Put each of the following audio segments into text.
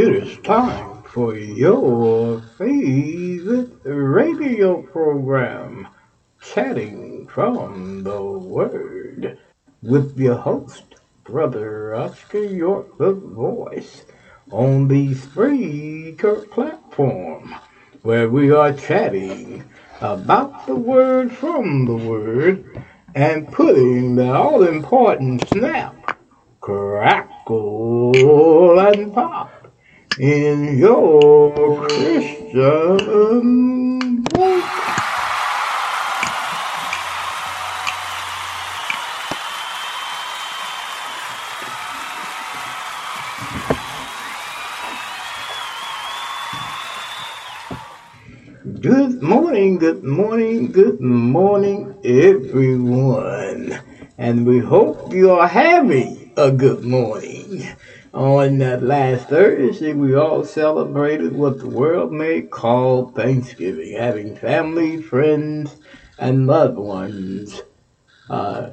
It is time for your favorite radio program, Chatting from the Word, with your host, Brother Oscar York, the voice, on the Spreaker platform, where we are chatting about the Word from the Word and putting the all important snap, crackle, and pop in your Christian walk. Good morning, good morning, good morning, everyone. And we hope you are having a good morning. On that last Thursday, we all celebrated what the world may call Thanksgiving, having family, friends, and loved ones uh,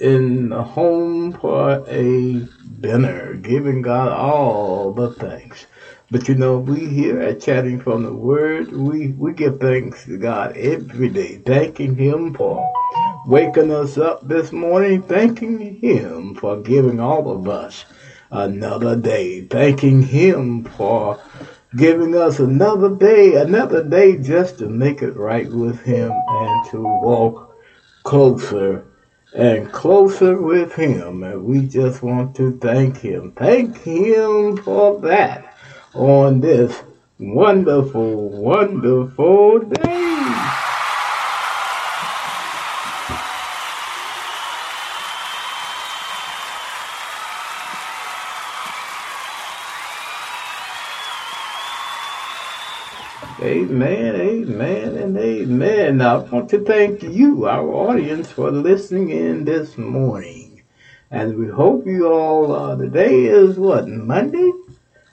in the home for a dinner, giving God all the thanks. But you know, we here at Chatting from the Word, we, we give thanks to God every day, thanking Him for waking us up this morning, thanking Him for giving all of us another day, thanking Him for giving us another day, another day just to make it right with Him and to walk closer and closer with Him. And we just want to thank Him. Thank Him for that on this wonderful, wonderful day. Amen. I want to thank you, our audience, for listening in this morning. And we hope you all, uh, today is what, Monday?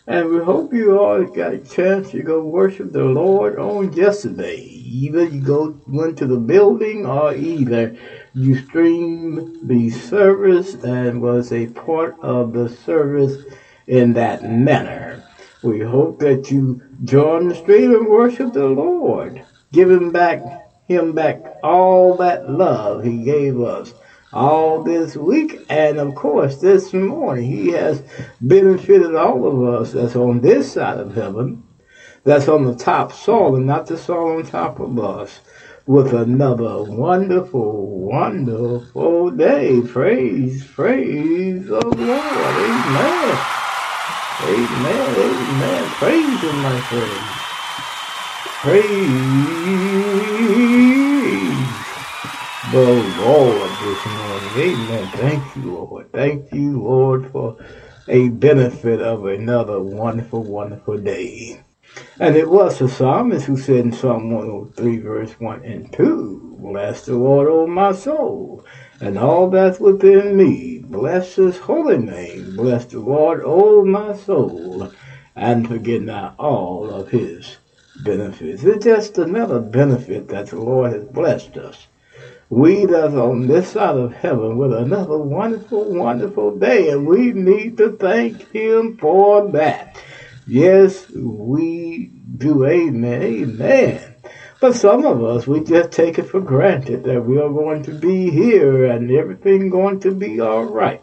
And we hope you all got a chance to go worship the Lord on yesterday. Either you go went to the building or either you streamed the service and was a part of the service in that manner. We hope that you join the stream and worship the Lord. Him back him back all that love he gave us all this week. And of course, this morning, He has benefited all of us that's on this side of heaven, that's on the top soil and not the soil on top of us, with another wonderful, wonderful day. Praise, praise the Lord. Amen. Amen. Amen. Praise Him, my friends. Praise the Lord this morning. Amen. Thank you, Lord. Thank you, Lord, for a benefit of another wonderful, wonderful day. And it was the psalmist who said in Psalm 103, verse 1 and 2, Bless the Lord, O my soul, and all that's within me. Bless his holy name. Bless the Lord, O my soul, and forget not all of his benefits. It's just another benefit that the Lord has blessed us we that's on this side of heaven with another wonderful, wonderful day, and we need to thank Him for that. Yes, we do. Amen. Amen. But some of us, we just take it for granted that we are going to be here and everything going to be all right.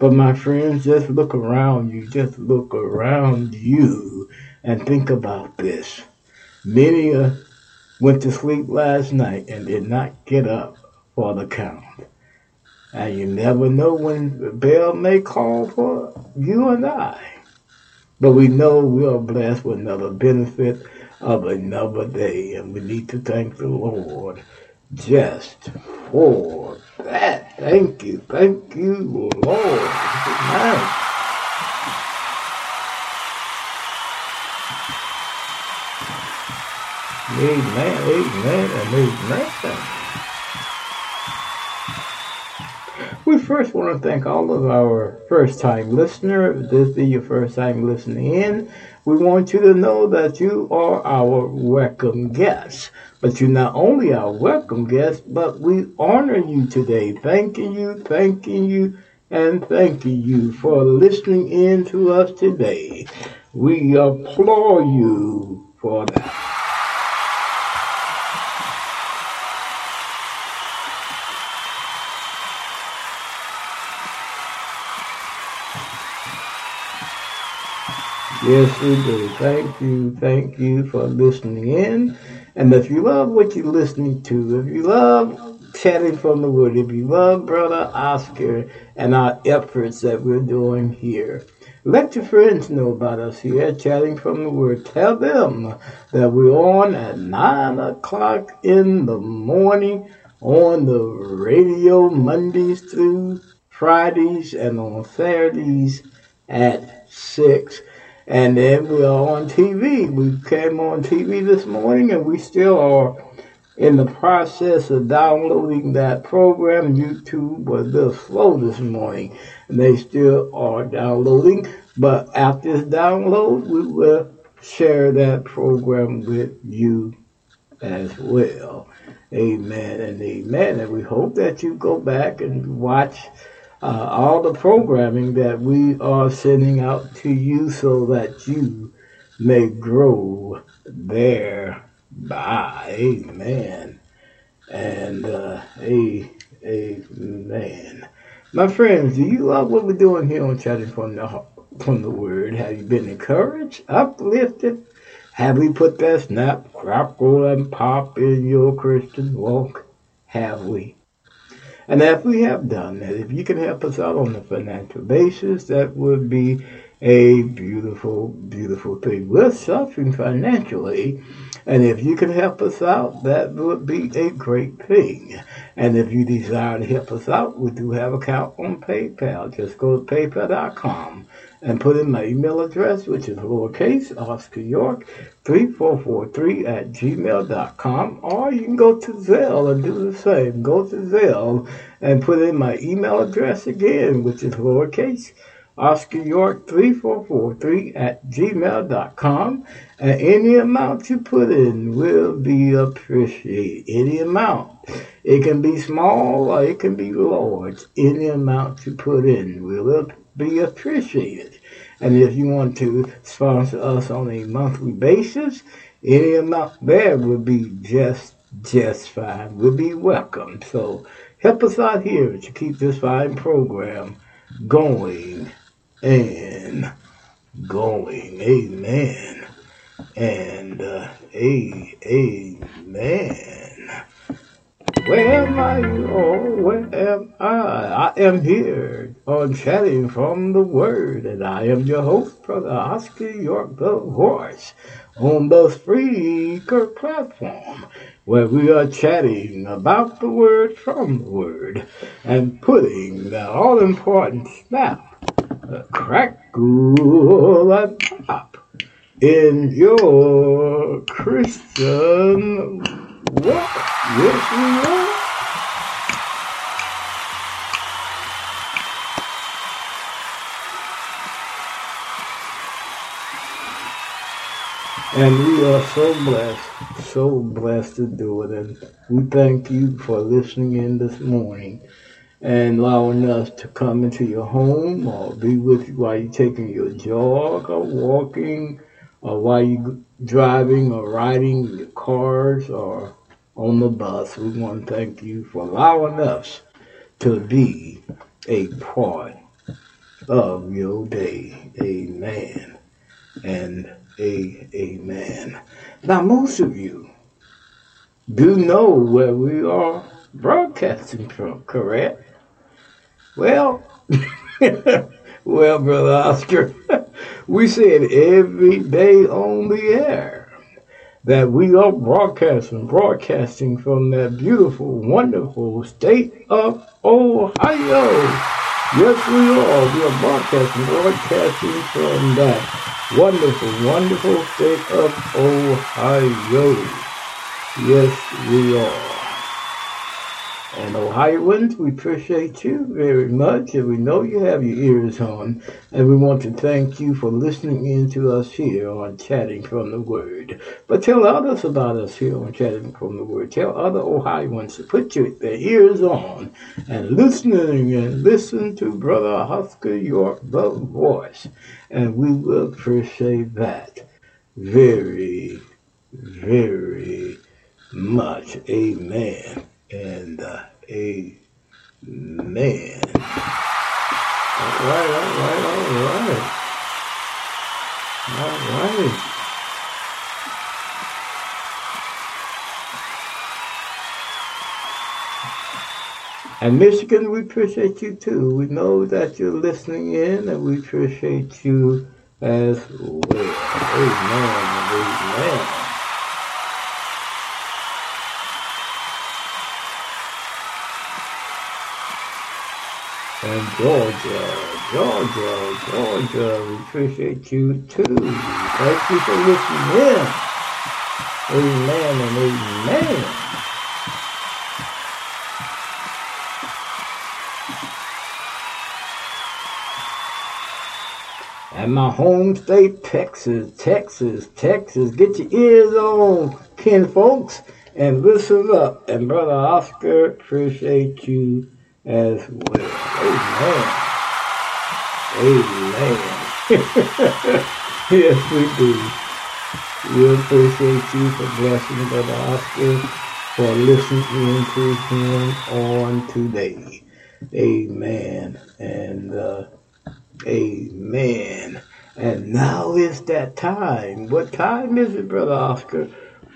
But my friends, just look around you. Just look around you and think about this. Many uh, went to sleep last night and did not get up for the count. And you never know when the bell may call for you and I. But we know we are blessed with another benefit of another day, and we need to thank the Lord just for that. Thank you, thank you, Lord. Amen. Amen, amen, and amen. We first want to thank all of our first time listeners. If this be your first time listening in, we want you to know that you are our welcome guest. But you're not only our welcome guest, but we honor you today, thanking you, thanking you, and thanking you for listening in to us today. We applaud you for that. Yes, we do. Thank you. Thank you for listening in. And if you love what you're listening to, if you love chatting from the Word, if you love Brother Oscar and our efforts that we're doing here, let your friends know about us here, chatting from the Word. Tell them that we're on at 9 o'clock in the morning on the radio Mondays through Fridays and on Saturdays at 6. And then we are on TV. We came on TV this morning and we still are in the process of downloading that program. YouTube was a little slow this morning and they still are downloading. But after this download, we will share that program with you as well. Amen and amen. And we hope that you go back and watch uh, all the programming that we are sending out to you so that you may grow there. thereby. Amen. And uh, a, amen. My friends, do you love what we're doing here on Chatting from the from the Word? Have you been encouraged, uplifted? Have we put that snap, crackle, and pop in your Christian walk? Have we? And if we have done that, if you can help us out on a financial basis, that would be a beautiful, beautiful thing. We're suffering financially, and if you can help us out, that would be a great thing. And if you desire to help us out, we do have an account on PayPal. Just go to paypal.com and put in my email address, which is lowercase Oscar York 3443 at gmail.com, or you can go to Zelle and do the same. Go to Zelle and put in my email address again, which is lowercase Oscar York 3443 at gmail.com. And any amount you put in will be appreciated. Any amount. It can be small or it can be large. Any amount you put in will be appreciated. And if you want to sponsor us on a monthly basis, any amount there would be just just fine. Would be welcome. So help us out here to keep this fine program going and going. Amen. And uh, a amen. Where am I? Oh, where am I? I am here on Chatting from the Word, and I am your host, Brother Oscar York, the voice, on the Spreaker platform, where we are chatting about the Word from the Word, and putting the all-important snap, the crackle, and pop in your Christian Yes, we are. And we are so blessed, so blessed to do it. And we thank you for listening in this morning and allowing us to come into your home or be with you while you're taking your jog or walking or while you're driving or riding your cars or on the bus. We want to thank you for allowing us to be a part of your day. Amen. And a amen. Now, most of you do know where we are broadcasting from, correct? Well, well, Brother Oscar, we said every day on the air that we are broadcasting, broadcasting from that beautiful, wonderful state of Ohio. Yes, we are. We are broadcasting, broadcasting from that wonderful, wonderful state of Ohio. Yes, we are. And Ohioans, we appreciate you very much, and we know you have your ears on. And we want to thank you for listening in to us here on Chatting from the Word. But tell others about us here on Chatting from the Word. Tell other Ohioans to put your, their ears on and listening and listen to Brother Oscar York, the voice. And we will appreciate that very, very much. Amen and uh, amen. All right, all right, all right. All right. And Michigan, we appreciate you too. We know that you're listening in and we appreciate you as well. Amen. Amen. And Georgia, Georgia, Georgia, we appreciate you too. Thank you for listening in. Amen and amen. And my home state, Texas, Texas, Texas. Get your ears on, kin folks, and listen up. And Brother Oscar, appreciate you as well. Amen. Amen. yes, we do. We appreciate you for blessing Brother Oscar for listening to him on today. Amen. And uh, amen. And now is that time. What time is it, Brother Oscar?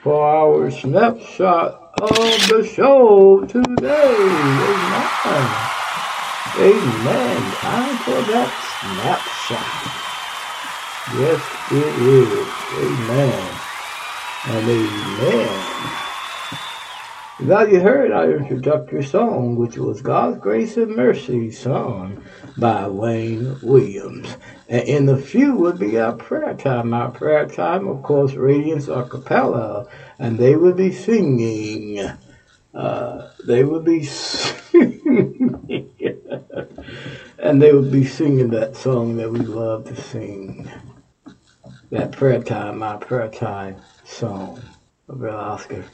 For our snapshot of the show today. Amen. Amen. Time for that snapshot. Yes, it is. Amen. And amen. Now you heard our introductory song, which was God's Grace and Mercy song by Wayne Williams. And in the few would be our prayer time. Our prayer time, of course, Radiance a cappella and they would be singing. Uh, they would be singing, and they would be singing that song that we love to sing. That prayer time, my prayer time song, Brother Oscar.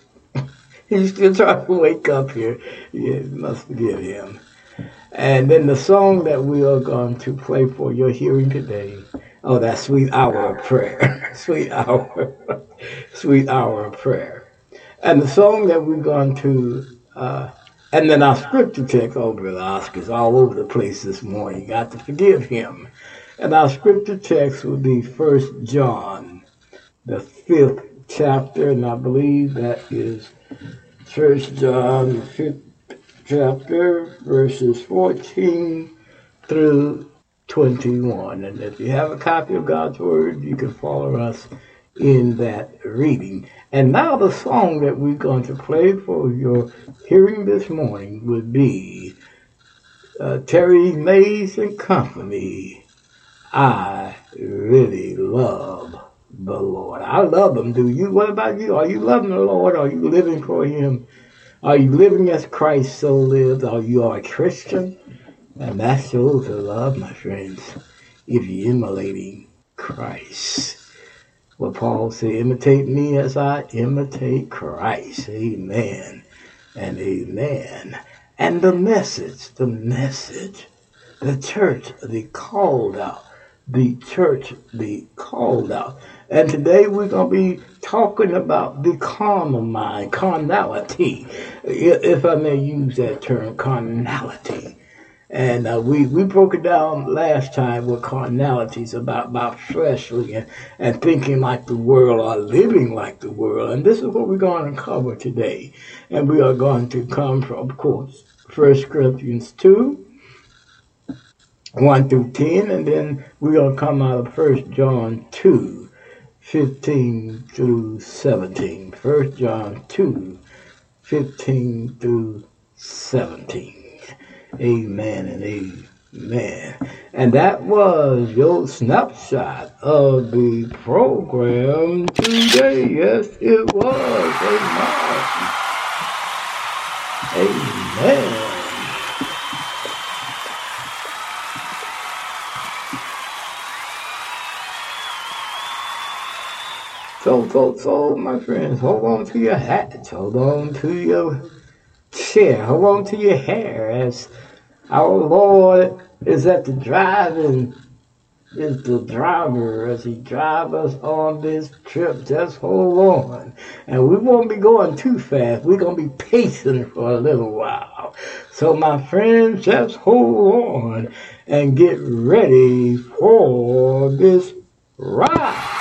He's still trying to wake up here. You must forgive him. And then the song that we are going to play for your hearing today. Oh, that sweet hour of prayer. sweet hour sweet hour of prayer. And the song that we're going to, uh, and then our scripture text, oh, Brother Oscar's all over the place this morning. Got to forgive him. And our scripture text will be First John, the fifth chapter, and I believe that is First John, the fifth chapter, verses 14 through 21. And if you have a copy of God's Word, you can follow us in that reading. And now the song that we're going to play for your hearing this morning would be uh, Terry Mays and Company. I really love the Lord. I love him. Do you? What about you? Are you loving the Lord? Are you living for him? Are you living as Christ so lived? Are you a Christian? And that shows the love, my friends, if you're emulating Christ. What Paul said, imitate me as I imitate Christ. Amen and amen. And the message, the message, the church, the called out, the church, the called out. And today we're going to be talking about the carnal mind, carnality, if I may use that term, carnality. And uh, we, we broke it down last time with carnalities about, about fleshly and, and thinking like the world or living like the world. And this is what we're going to cover today. And we are going to come from, of course, 1 Corinthians 2, 1 through 10, and then we're going to come out of 1 John 2, 15 through 17. 1 John 2, 15 through 17. Amen and amen. And that was your snapshot of the program today. Yes, it was. Amen. Amen. So, so, so, my friends, hold on to your hats, hold on to your chair, hold on to your hair as our Lord is at the driving, is the driver as he drives us on this trip. Just hold on. And we won't be going too fast. We're going to be pacing for a little while. So, my friends, just hold on and get ready for this ride.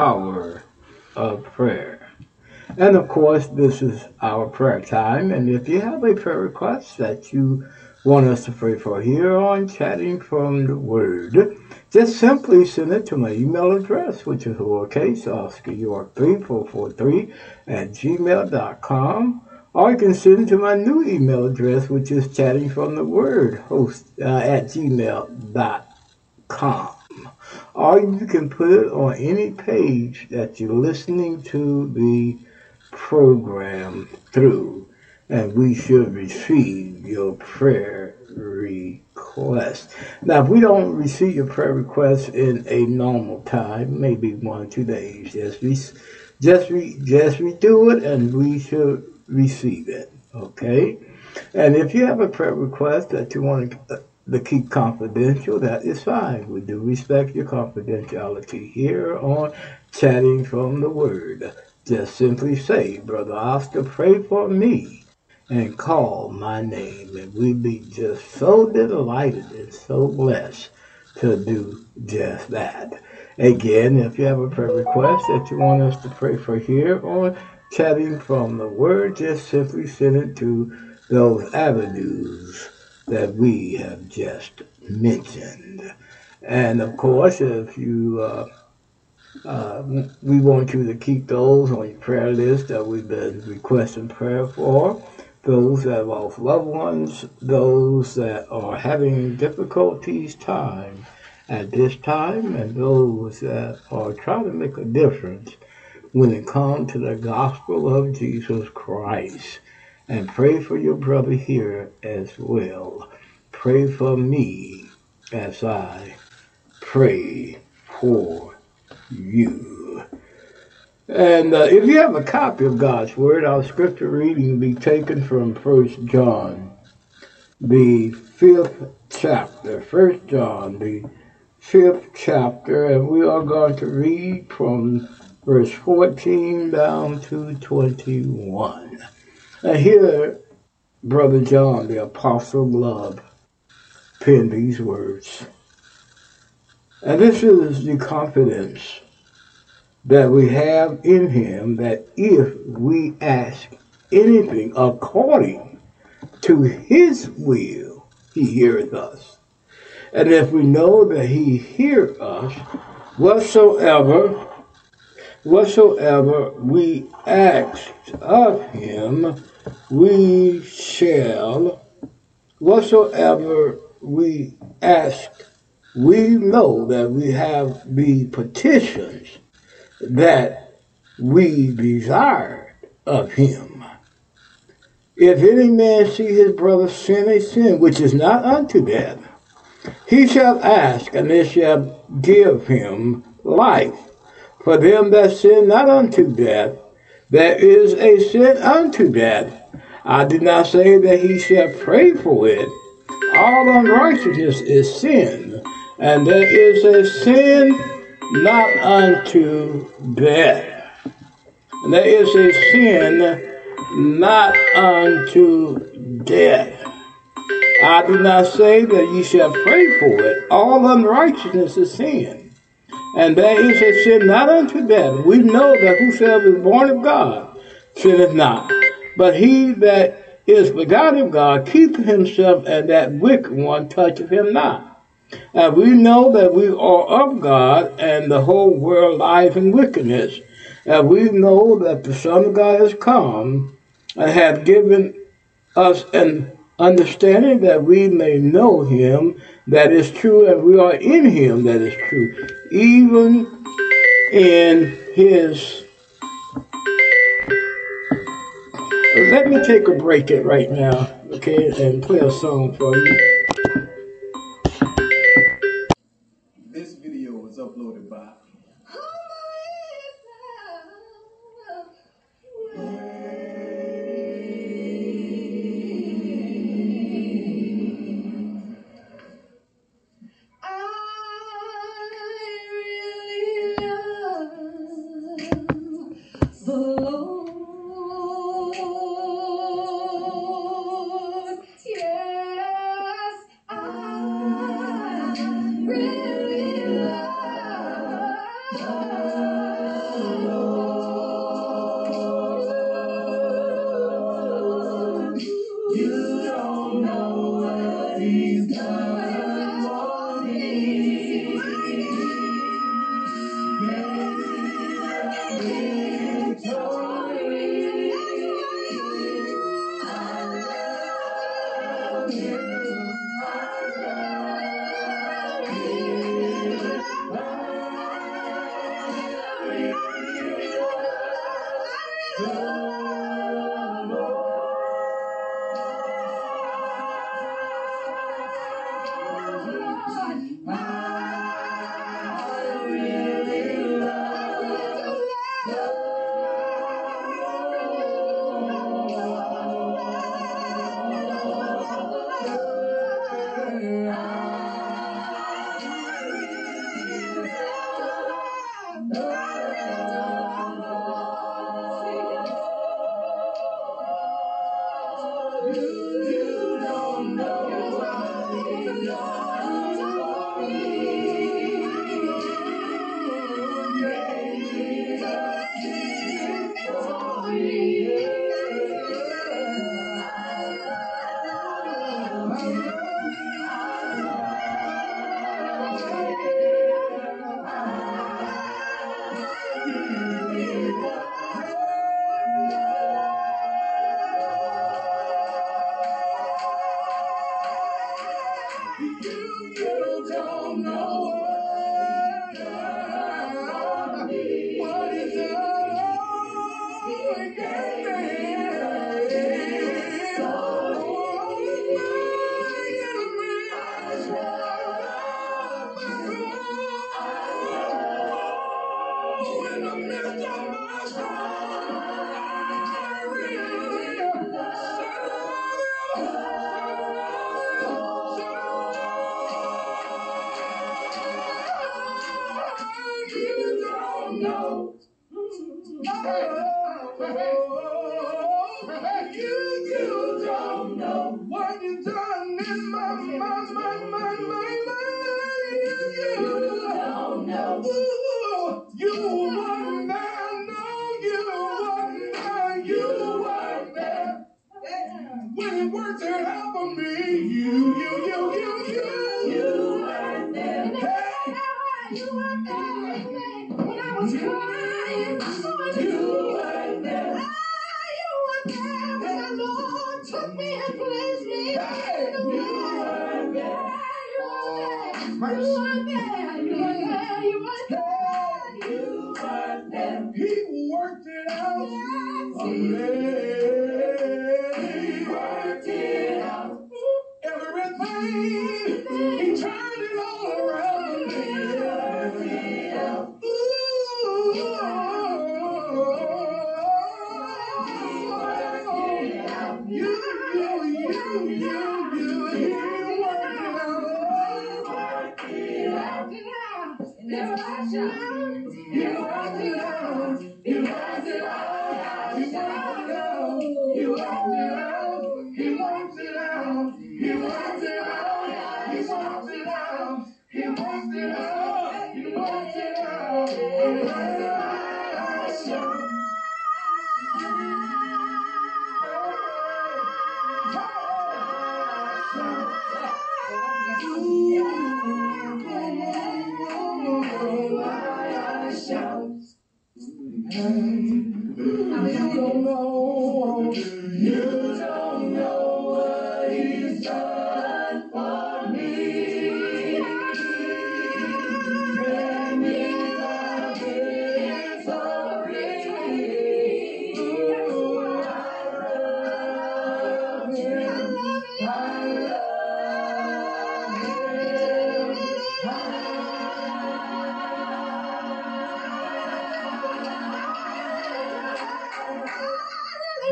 Hour of prayer. And of course, this is our prayer time. And if you have a prayer request that you want us to pray for here on Chatting from the Word, just simply send it to my email address, which is lowercase Oscar York 3443 at gmail.com. Or you can send it to my new email address, which is chatting from the word host uh, at gmail.com. Or you can put it on any page that you're listening to the program through, and we should receive your prayer request. Now, if we don't receive your prayer request in a normal time, maybe one or two days, just re- just re- just redo it, and we should receive it. Okay? And if you have a prayer request that you want to, to keep confidential, that is fine. We do respect your confidentiality here on Chatting from the Word. Just simply say, Brother Oscar, pray for me and call my name. And we'd be just so delighted and so blessed to do just that. Again, if you have a prayer request that you want us to pray for here on chatting from the word, just simply send it to those avenues that we have just mentioned. And of course, if you, uh, uh, we want you to keep those on your prayer list that we've been requesting prayer for. Those that have lost loved ones, those that are having difficulties time at this time, and those that are trying to make a difference when it comes to the gospel of Jesus Christ. And pray for your brother here as well. Pray for me as I pray for you. And uh, if you have a copy of God's Word, our scripture reading will be taken from First John, the fifth chapter. First John, the fifth chapter, and we are going to read from verse 14 down to 21. And here, Brother John, the Apostle of Love, penned these words. And this is the confidence that we have in him that if we ask anything according to his will, he heareth us. And if we know that he hear us, whatsoever whatsoever we ask of him, we shall, whatsoever we ask, we know that we have the petitions that we desired of him. If any man see his brother sin a sin which is not unto death, he shall ask, and it shall give him life for them that sin not unto death, there is a sin unto death. I did not say that he shall pray for it. All unrighteousness is sin, and there is a sin not unto death. And there is a sin not unto death. I do not say that ye shall pray for it. All unrighteousness is sin. And there is a sin not unto death. We know that whosoever is born of God sinneth not. But he that is begotten of God keepeth himself, and that wicked one toucheth him not. And we know that we are of God, and the whole world lies in wickedness. And we know that the Son of God has come and hath given us an understanding that we may know him that is true, and we are in him that is true, even in his. Let me take a break it right now, okay, and play a song for you. This video was uploaded by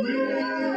got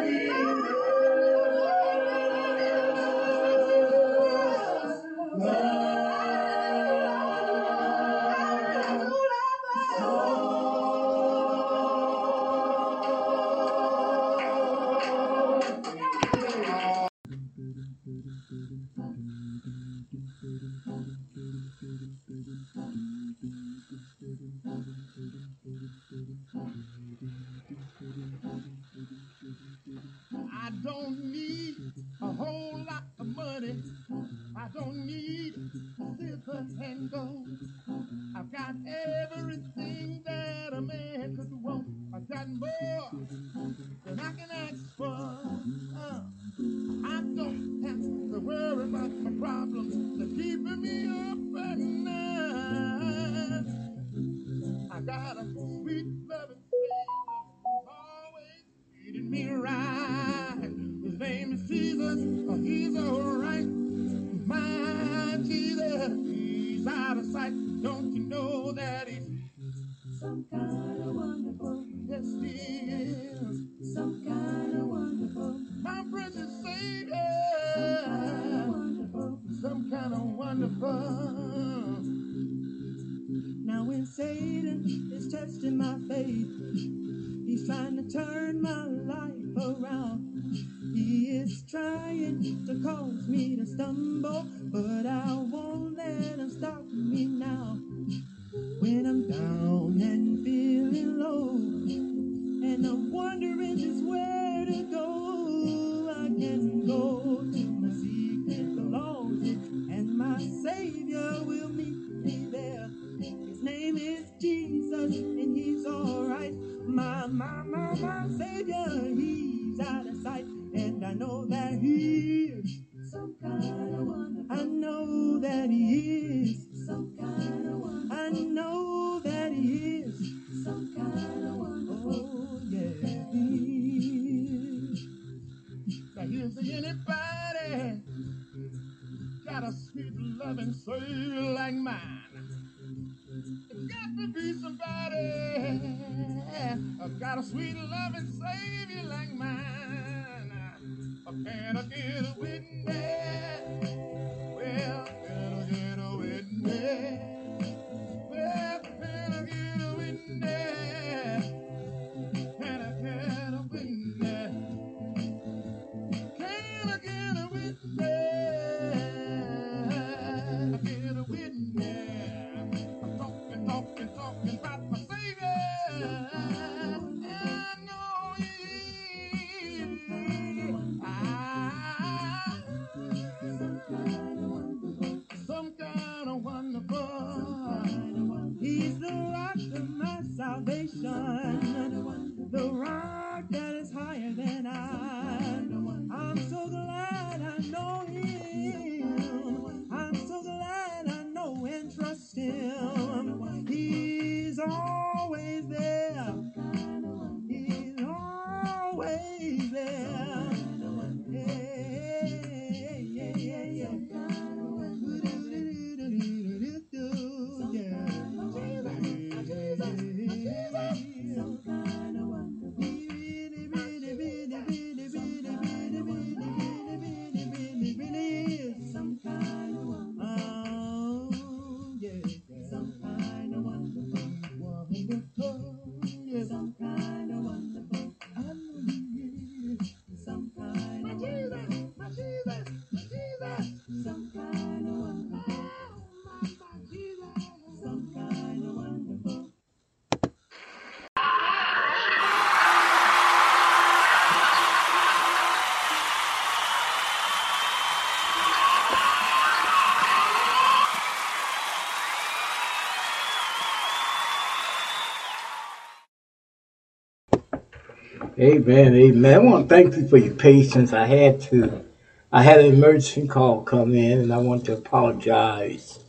Amen, amen. I want to thank you for your patience. I had to, I had an emergency call come in, and I want to apologize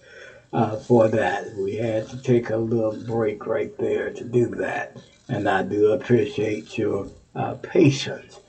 uh, for that. We had to take a little break right there to do that, and I do appreciate your uh, patience.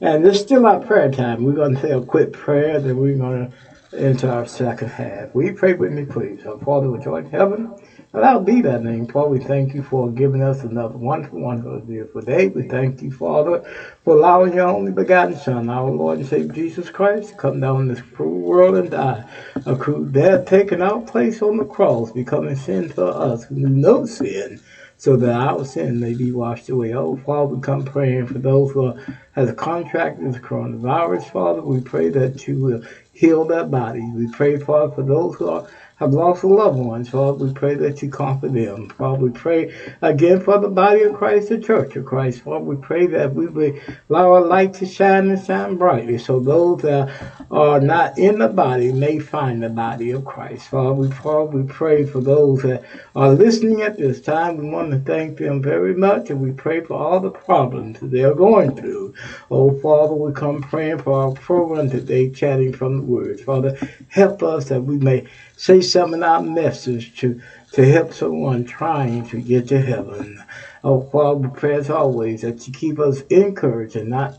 And this is still our prayer time. We're going to say a quick prayer, then we're going to enter our second half. Will you pray with me, please? Our Father, which art in heaven, Hallowed be that name, Father. We thank you for giving us another wonderful, wonderful, beautiful day. We thank you, Father, for allowing your only begotten Son, our Lord and Savior Jesus Christ, to come down this cruel world and die. A cruel death, taking our place on the cross, becoming sin for us who knew no sin, so that our sin may be washed away. Oh, Father, we come praying for those who has contracted the coronavirus, Father. We pray that you will heal their bodies. We pray, Father, for those who are have lost loved ones, Father, we pray that you comfort them. Father, we pray again for the body of Christ, the church of Christ. Father, we pray that we will allow our light to shine and shine brightly so those that are not in the body may find the body of Christ. Father, we, Father, we pray for those that are listening at this time. We want to thank them very much and we pray for all the problems that they are going through. Oh, Father, we come praying for our program today, chatting from the words. Father, help us that we may say some in our message to, to help someone trying to get to heaven. Oh, Father, pray as always that you keep us encouraged and not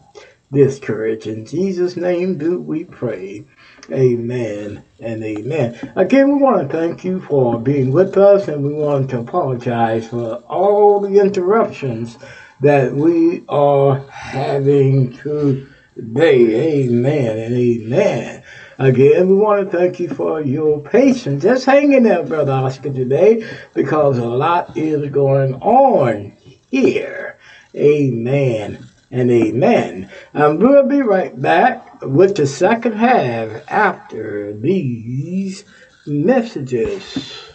discouraged. In Jesus' name do we pray. Amen and amen. Again, we want to thank you for being with us and we want to apologize for all the interruptions that we are having today. Amen and amen. Again, we want to thank you for your patience. Just hanging there, Brother Oscar, today because a lot is going on here. Amen and amen. And we'll be right back with the second half after these messages.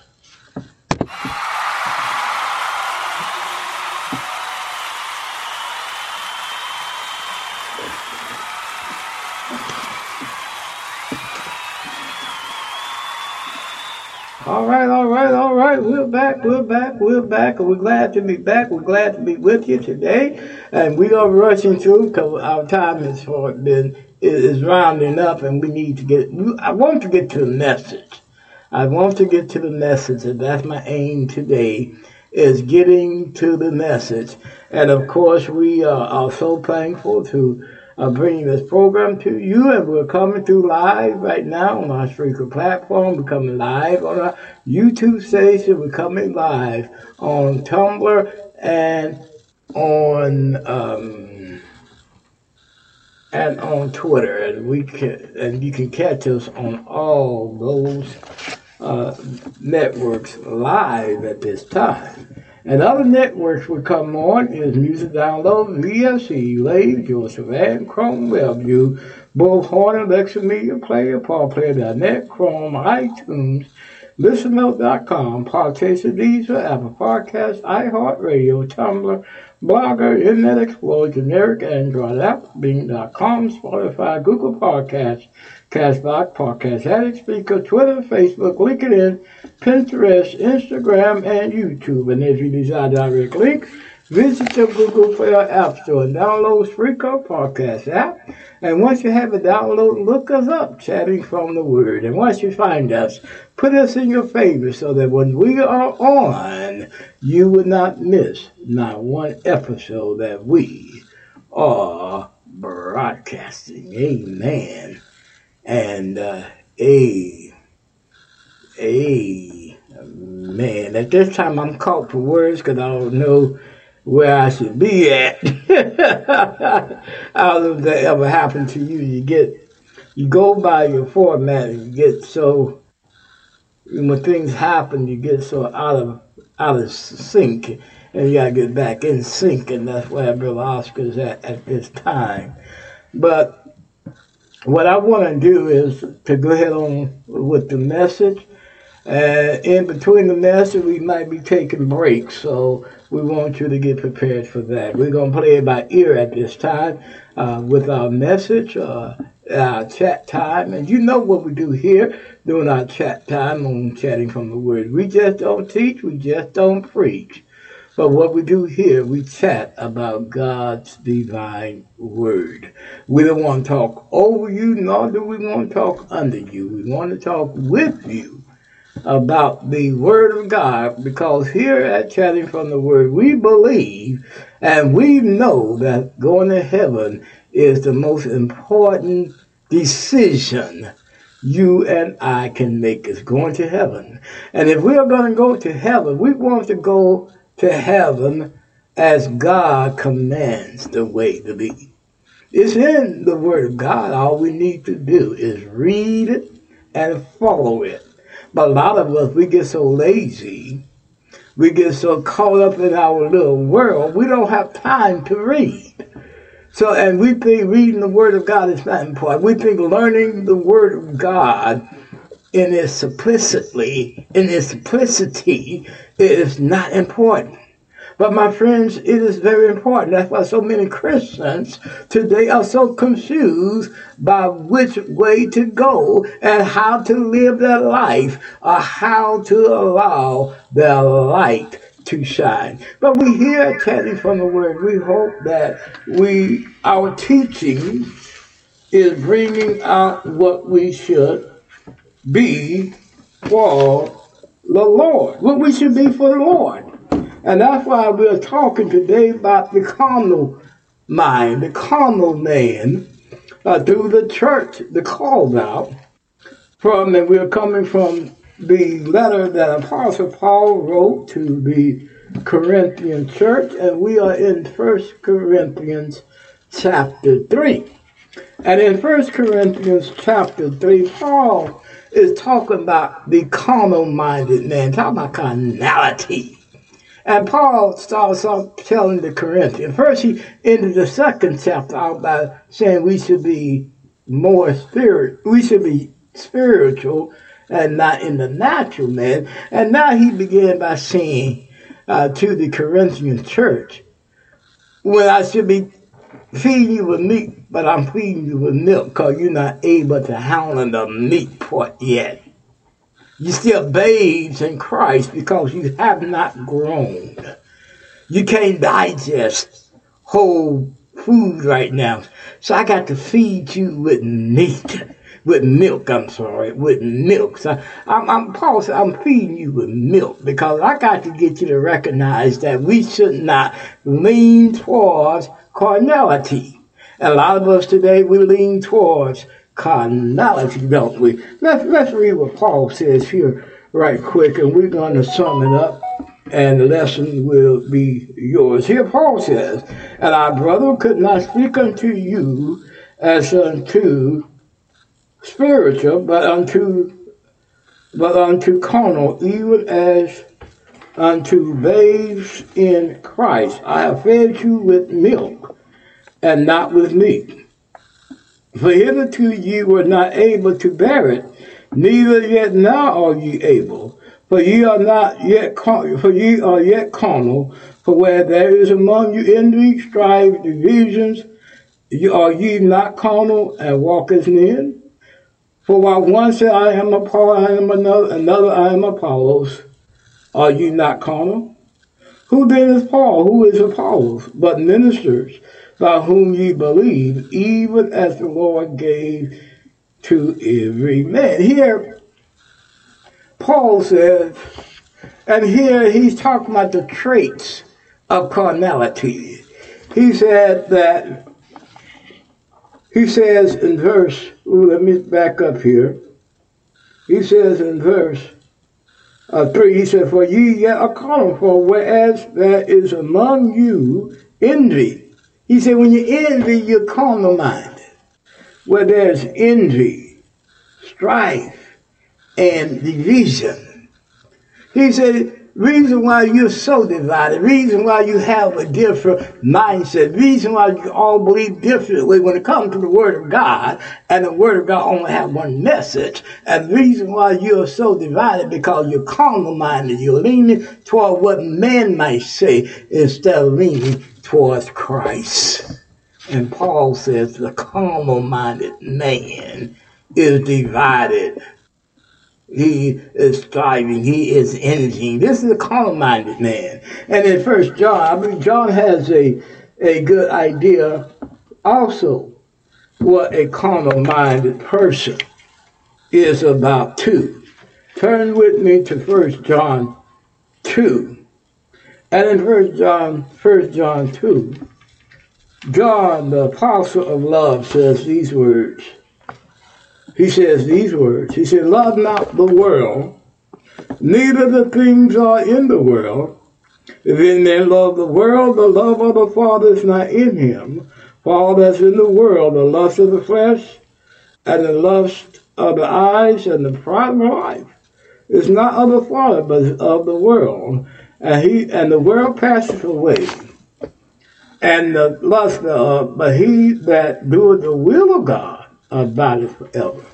All right, all right, all right. We're back, we're back, we're back. We're glad to be back. We're glad to be with you today. And we are rushing through because our time has been is rounding up and we need to get I want to get to the message. I want to get to the message, and that's my aim today is getting to the message. And of course, we are, are so thankful to uh, bringing this program to you. And we're coming through live right now on our Spreaker platform. We're coming live on our YouTube station. We're coming live on Tumblr and on um, and on Twitter. And we can and you can catch us on all those uh, networks live at this time. And other networks will come on is Music Download, VSE, Lave, Joseph, and Chrome WebView, both Horn, Alexa Media Player, PodPlayer.net, Chrome, iTunes, ListenNote.com, Podchaser, Deezer, Apple Podcasts, iHeartRadio, Tumblr, Blogger, Internet Explorer, generic Android app, Bing.com, Spotify, Google Podcasts, Castbox, Podcast Addict, Spreaker, Twitter, Facebook, LinkedIn, Pinterest, Instagram, and YouTube. And if you desire direct links, visit the Google Play App Store and download Spreaker Podcast app. And once you have it downloaded, look us up, Chatting from the Word. And once you find us, put us in your favorites so that when we are on, you will not miss not one episode that we are broadcasting. Amen. And uh, a a man. At this time, I'm caught for words because I don't know where I should be at. I don't know if that ever happened to you. You get you go by your format and you get so when things happen, you get so out of out of sync, and you gotta get back in sync, and that's where Brother Oscar's at at this time. But what I want to do is to go ahead on with the message. Uh, in between the message, we might be taking breaks, so we want you to get prepared for that. We're going to play it by ear at this time uh, with our message, uh, our chat time. And you know what we do here during our chat time on Chatting from the Word. We just don't teach, we just don't preach. But what we do here, we chat about God's divine word. We don't want to talk over you, nor do we want to talk under you. We want to talk with you about the word of God because here at Chatting from the Word, we believe and we know that going to heaven is the most important decision you and I can make is going to heaven. And if we are going to go to heaven, we want to go to heaven as God commands the way to be. It's in the Word of God. All we need to do is read it and follow it. But a lot of us, we get so lazy, we get so caught up in our little world, we don't have time to read. So, and we think reading the Word of God is not important. We think learning the Word of God in its simplicity, in its simplicity, is not important. But my friends, it is very important. That's why so many Christians today are so confused by which way to go and how to live their life or how to allow their light to shine. But we hear chatting from the word. We hope that we, our teaching is bringing out what we should be for the Lord, what we should be for the Lord. And that's why we're talking today about the carnal mind, the carnal man, uh, through the church, the called out from, and we're coming from the letter that Apostle Paul wrote to the Corinthian church, and we are in First Corinthians chapter 3. And in First Corinthians chapter 3, Paul is talking about the carnal minded man, talking about carnality. And Paul starts off telling the Corinthians. First, he ended the second chapter out by saying we should be more spirit, we should be spiritual and not in the natural man. And now he began by saying uh, to the Corinthian church, when I should be feeding you with meat, but I'm feeding you with milk because you're not able to handle the meat part yet. You're still babes in Christ because you have not grown. You can't digest whole food right now. So I got to feed you with meat with milk. I'm sorry, with milk. So I'm, I'm Paul said, I'm feeding you with milk because I got to get you to recognize that we should not lean towards carnality. A lot of us today we lean towards carnality, don't we? Let's let's read what Paul says here right quick, and we're going to sum it up and the lesson will be yours. Here Paul says, And our brother could not speak unto you as unto spiritual, but unto but unto carnal, even as unto babes in Christ. I have fed you with milk and not with meat. For hitherto ye were not able to bear it, neither yet now are ye able. For ye are not yet for ye are yet carnal. For where there is among you envy, strife, divisions, are ye not carnal and walk as men? For while one said, I am a Paul, I am another, another, I am Apollos, are ye not carnal? Who then is Paul? Who is Apollos? But ministers by whom ye believe, even as the Lord gave to every man. Here, Paul says, and here he's talking about the traits of carnality. He said that he says in verse, ooh, let me back up here. He says in verse uh, 3, he said, For ye yet are carnal, for whereas there is among you envy. He said, when you envy, you're carnal minded. Where there's envy, strife, and division. He said, reason why you're so divided, reason why you have a different mindset, reason why you all believe differently when it comes to the Word of God, and the Word of God only have one message, and reason why you're so divided because you're carnal minded, you're leaning toward what man might say instead of leaning towards Christ. And Paul says the carnal minded man is divided he is striving. He is energy. This is a carnal-minded man. And in First John, I believe John has a, a good idea also what a carnal-minded person is about too. Turn with me to First John 2. And in First John, First John 2, John, the apostle of love, says these words he says these words. He said, Love not the world, neither the things are in the world. If any man love the world, the love of the Father is not in him. For all that's in the world, the lust of the flesh, and the lust of the eyes, and the pride of life, is not of the Father, but of the world. And he and the world passeth away, and the lust of, but he that doeth the will of God abideth forever.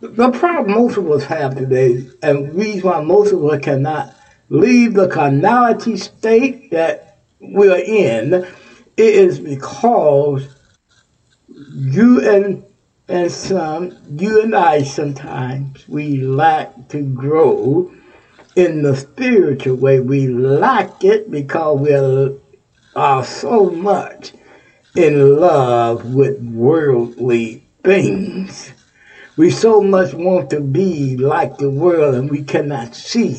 The problem most of us have today, and reason why most of us cannot leave the carnality state that we're in, it is because you and and some, you and I sometimes, we lack to grow in the spiritual way. We lack it because we are so much in love with worldly things. We so much want to be like the world and we cannot see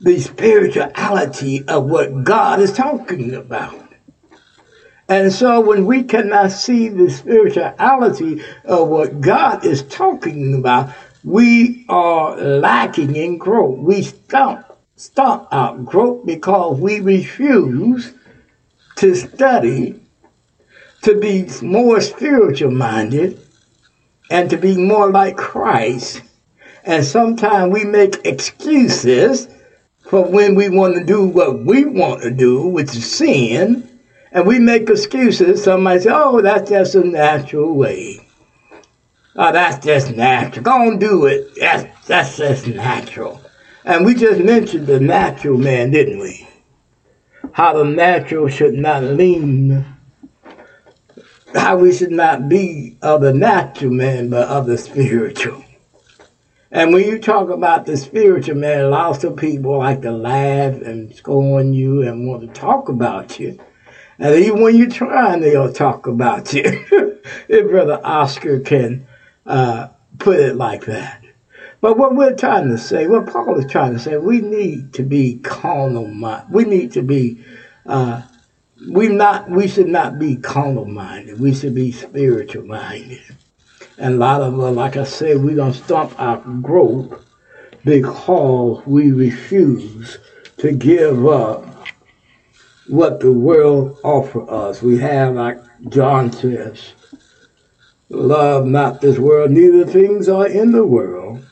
the spirituality of what God is talking about. And so when we cannot see the spirituality of what God is talking about, we are lacking in growth. We stump, stump our growth because we refuse to study, to be more spiritual minded, and to be more like Christ. And sometimes we make excuses for when we want to do what we want to do, which is sin, and we make excuses. Somebody say, oh, that's just a natural way. Oh, that's just natural. Go and do it. That's, that's just natural. And we just mentioned the natural man, didn't we? How the natural should not lean, how we should not be of the natural man, but of the spiritual. And when you talk about the spiritual man, lots of people like to laugh and scorn you and want to talk about you. And even when you're trying, they'll talk about you. if Brother Oscar can uh, put it like that. But what we're trying to say, what Paul is trying to say, we need to be carnal minded. We need to be, uh, we not, we should not be carnal minded. We should be spiritual minded. And a lot of us, like I said, we're to stomp our growth because we refuse to give up what the world offer us. We have, like John says, love not this world, neither things are in the world.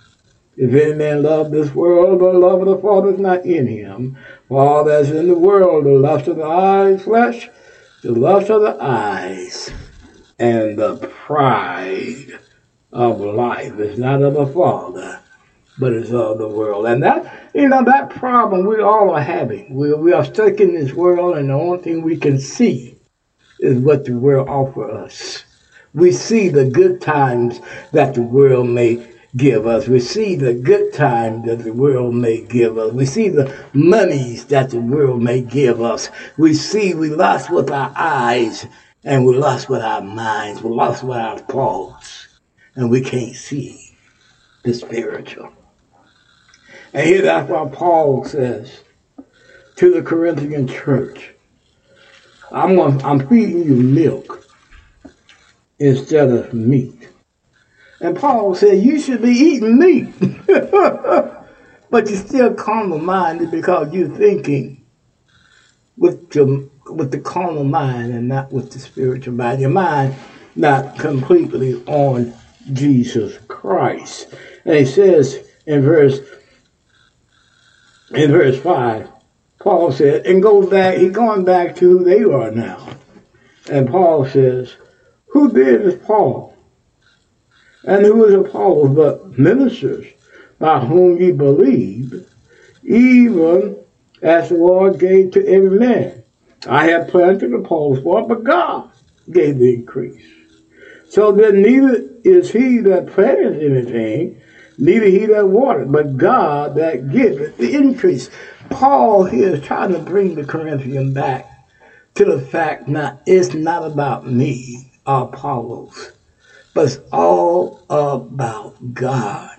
If any man love this world, the love of the Father is not in him. For all that's in the world, the lust of the eyes, flesh, the lust of the eyes, and the pride of life is not of the Father, but it's of the world. And that, you know, that problem we all are having. We, we are stuck in this world, and the only thing we can see is what the world offers us. We see the good times that the world may give us. We see the good times that the world may give us. We see the monies that the world may give us. We see we lost with our eyes and we lost with our minds. We lost with our thoughts and we can't see the spiritual. And here that's why Paul says to the Corinthian church, I'm, I'm feeding you milk instead of meat. And Paul said, You should be eating meat. but you're still carnal minded because you're thinking with, your, with the carnal mind and not with the spiritual mind. Your mind not completely on Jesus Christ. And he says in verse in verse 5, Paul said, and goes back, he's going back to who they are now. And Paul says, Who then is Paul? And who is Apollos but ministers by whom ye believe, even as the Lord gave to every man. I have planted Apollos for, but God gave the increase. So then neither is he that planteth anything, neither he that watered, but God that giveth the increase. Paul here is trying to bring the Corinthian back to the fact that it's not about me, Apollos, but it's all about God.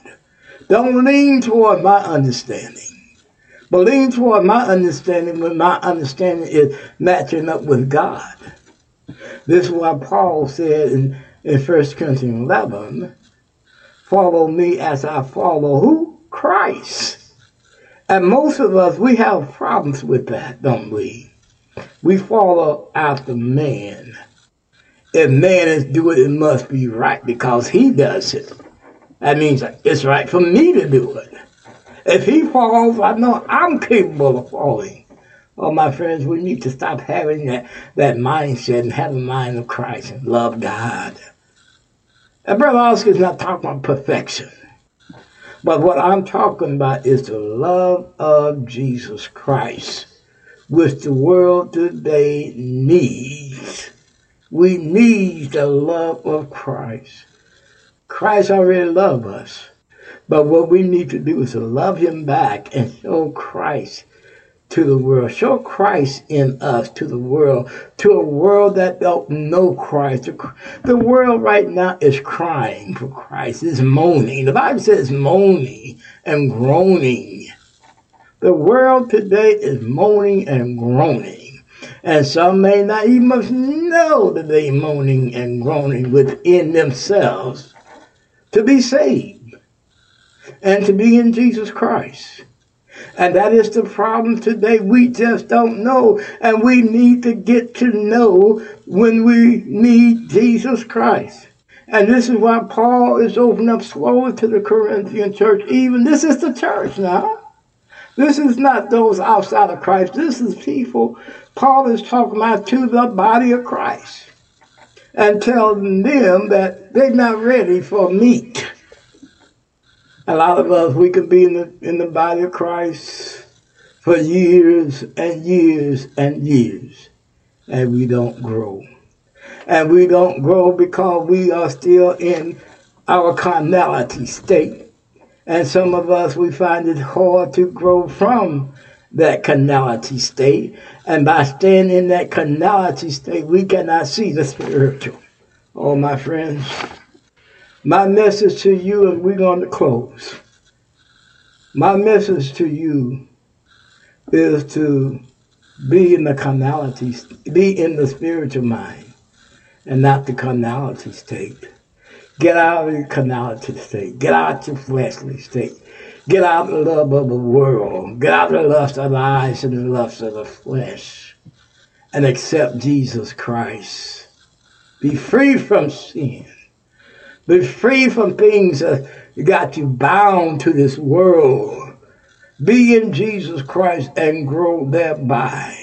Don't lean toward my understanding, but lean toward my understanding when my understanding is matching up with God. This is why Paul said in in 1 Corinthians 11, follow me as I follow who? Christ. And most of us, we have problems with that, don't we? We follow after man. If man is doing it, it must be right because he does it. That means it's right for me to do it. If he falls, I know I'm capable of falling. Oh, my friends, we need to stop having that, that mindset and have the mind of Christ and love God. And Brother Oscar is not talking about perfection. But what I'm talking about is the love of Jesus Christ, which the world today needs. We need the love of Christ. Christ already loved us. But what we need to do is to love him back and show Christ to the world. Show Christ in us to the world, to a world that don't know Christ. The world right now is crying for Christ, is moaning. The Bible says moaning and groaning. The world today is moaning and groaning. And some may not even know that they moaning and groaning within themselves to be saved and to be in Jesus Christ. And that is the problem today. We just don't know. And we need to get to know when we need Jesus Christ. And this is why Paul is opening up slowly to the Corinthian church. Even this is the church now. This is not those outside of Christ. This is people Paul is talking about to the body of Christ and telling them that they're not ready for meat. A lot of us, we could be in the, in the body of Christ for years and years and years, and we don't grow. And we don't grow because we are still in our carnality state. And some of us, we find it hard to grow from that carnality state. And by staying in that carnality state, we cannot see the spiritual. Oh, my friends, my message to you, and we're going to close. My message to you is to be in the carnality, be in the spiritual mind, and not the carnality state. Get out of the carnality state. Get out of your fleshly state. Get out the love of the world. Get out the lust of the eyes and the lust of the flesh. And accept Jesus Christ. Be free from sin. Be free from things that got you bound to this world. Be in Jesus Christ and grow thereby.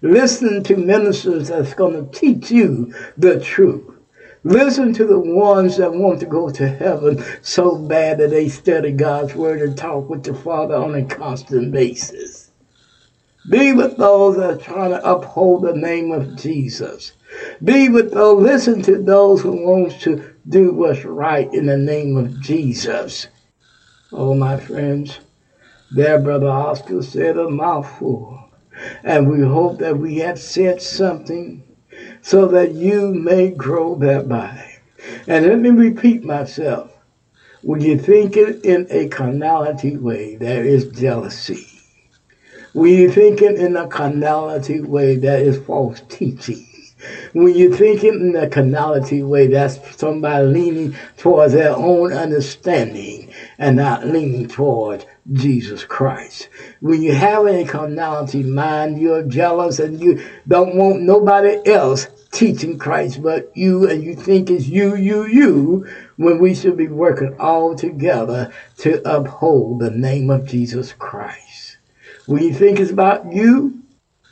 Listen to ministers that's going to teach you the truth. Listen to the ones that want to go to heaven so bad that they study God's word and talk with the Father on a constant basis. Be with those that are trying to uphold the name of Jesus. Be with those, listen to those who want to do what's right in the name of Jesus. Oh, my friends, there, Brother Oscar said a mouthful. And we hope that we have said something so that you may grow thereby. And let me repeat myself. When you think it in a carnality way, there is jealousy. When you think it in a carnality way, there is false teaching. When you think it in a carnality way, that's somebody leaning towards their own understanding and not leaning toward Jesus Christ. When you have a carnality mind, you're jealous and you don't want nobody else teaching Christ but you, and you think it's you, you, you, when we should be working all together to uphold the name of Jesus Christ. When you think it's about you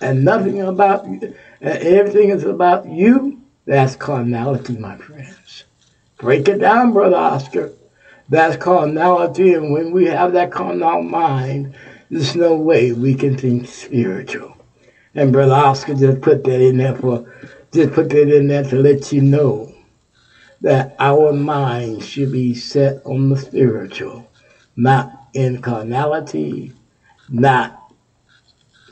and nothing about you, and everything is about you, that's carnality, my friends. Break it down, Brother Oscar. That's carnality, and when we have that carnal mind, there's no way we can think spiritual. And Brother Oscar just put that in there for, just put that in there to let you know that our mind should be set on the spiritual, not in carnality, not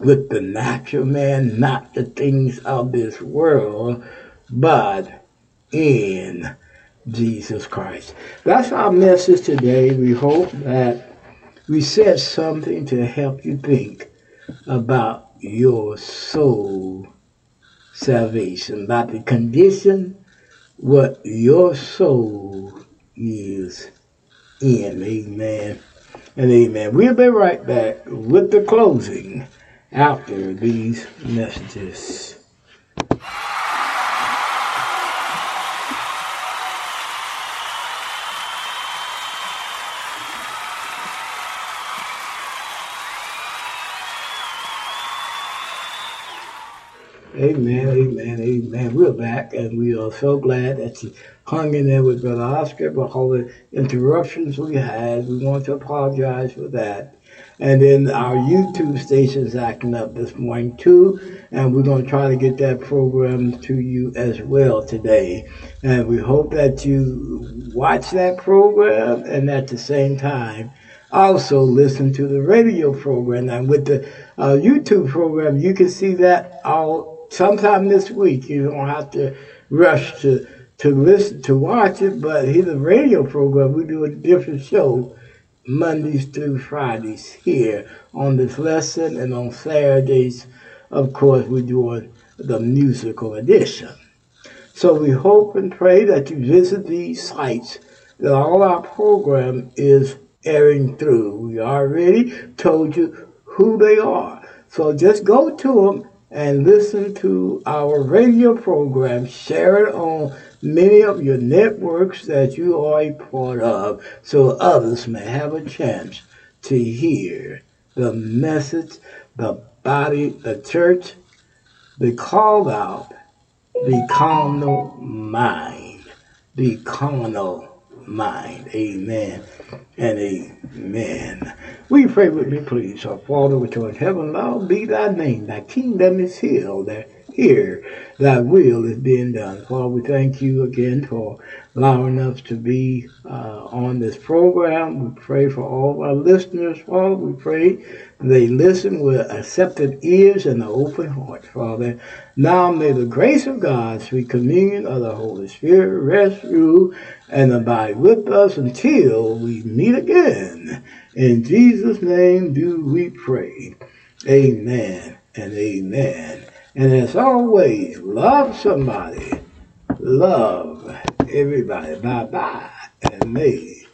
with the natural man, not the things of this world, but in Jesus Christ. That's our message today. We hope that we said something to help you think about your soul salvation, about the condition what your soul is in. Amen and amen. We'll be right back with the closing after these messages. Amen, amen, amen. We're back, and we are so glad that you hung in there with Brother Oscar for all the interruptions we had. We want to apologize for that. And then our YouTube station is acting up this morning too, and we're going to try to get that program to you as well today. And we hope that you watch that program and at the same time also listen to the radio program. And with the uh, YouTube program, you can see that all sometime this week. You don't have to rush to to listen to watch it, but here's a radio program. We do a different show Mondays through Fridays here on this lesson and on Saturdays of course, we do the musical edition. So we hope and pray that you visit these sites that all our program is airing through. We already told you who they are. So just go to them and listen to our radio program, share it on many of your networks that you are a part of so others may have a chance to hear the message, the body, the church, the called out, the carnal mind, the carnal mind. Amen and amen. We pray with me, please. Our Father which art in heaven, Lord, be thy name. Thy kingdom is here. That here thy will is being done. Father, we thank you again for allowing us to be uh, on this program. We pray for all of our listeners, Father. We pray they listen with accepted ears and an open heart, Father. Now may the grace of God, sweet communion of the Holy Spirit, rest, through and abide with us until we meet again. In Jesus' name do we pray. Amen and amen. And as always, love somebody. Love everybody. Bye bye. And may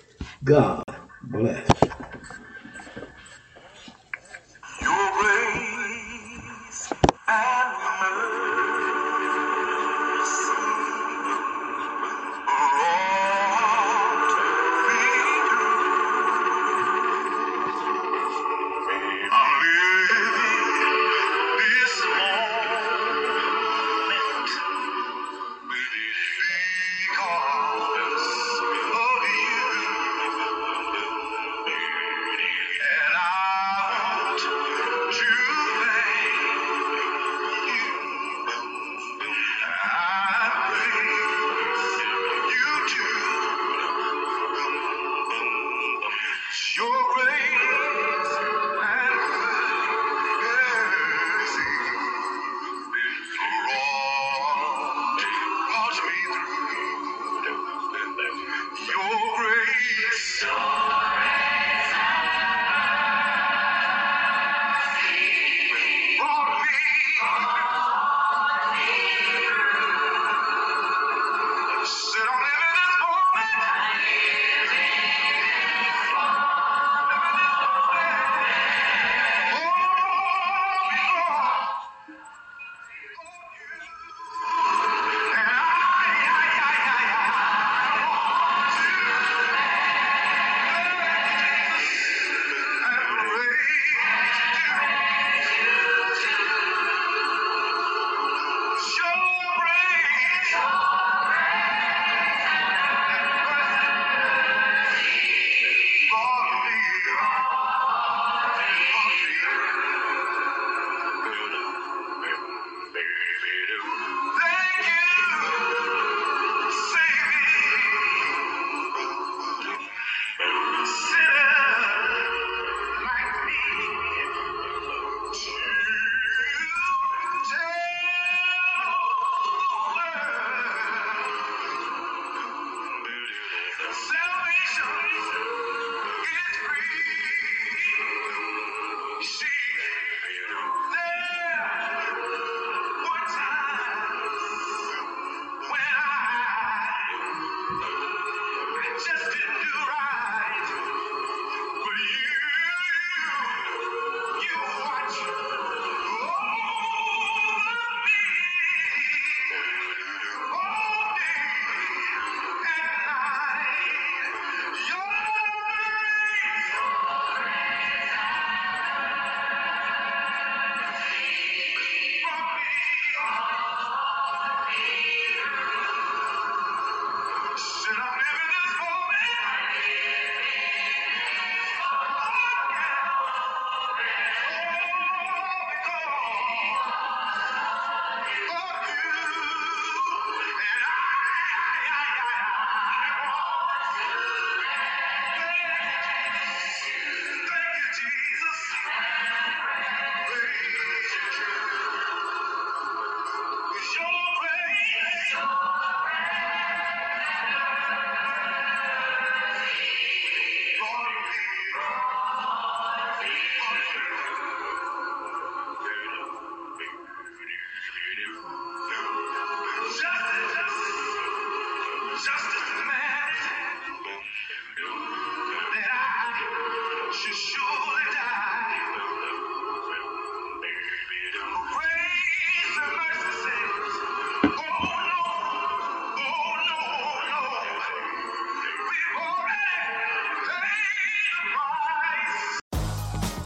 God bless. Your grace and mercy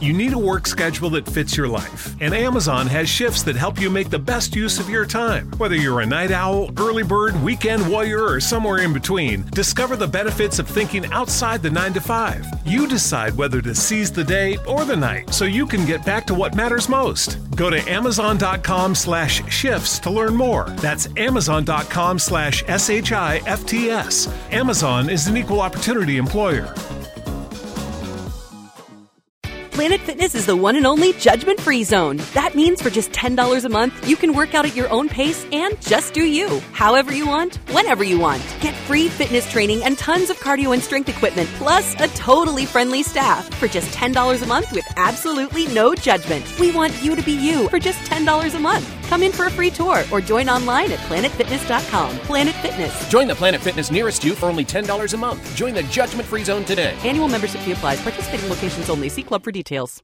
You need a work schedule that fits your life, and Amazon has shifts that help you make the best use of your time. Whether you're a night owl, early bird, weekend warrior, or somewhere in between, discover the benefits of thinking outside the 9 to 5. You decide whether to seize the day or the night so you can get back to what matters most. Go to amazon.com slash shifts to learn more. That's amazon.com slash S-H-I-F-T-S. Amazon is an equal opportunity employer. Planet Fitness is the one and only judgment free zone. That means for just $10 a month, you can work out at your own pace and just do you, however you want, whenever you want. Get free fitness training and tons of cardio and strength equipment, plus a totally friendly staff for just $10 a month with absolutely no judgment. We want you to be you for just $10 a month. Come in for a free tour or join online at planetfitness.com. Planet Fitness. Join the Planet Fitness nearest you for only $10 a month. Join the judgment free zone today. Annual membership fee applies. Participating locations only. See club for details.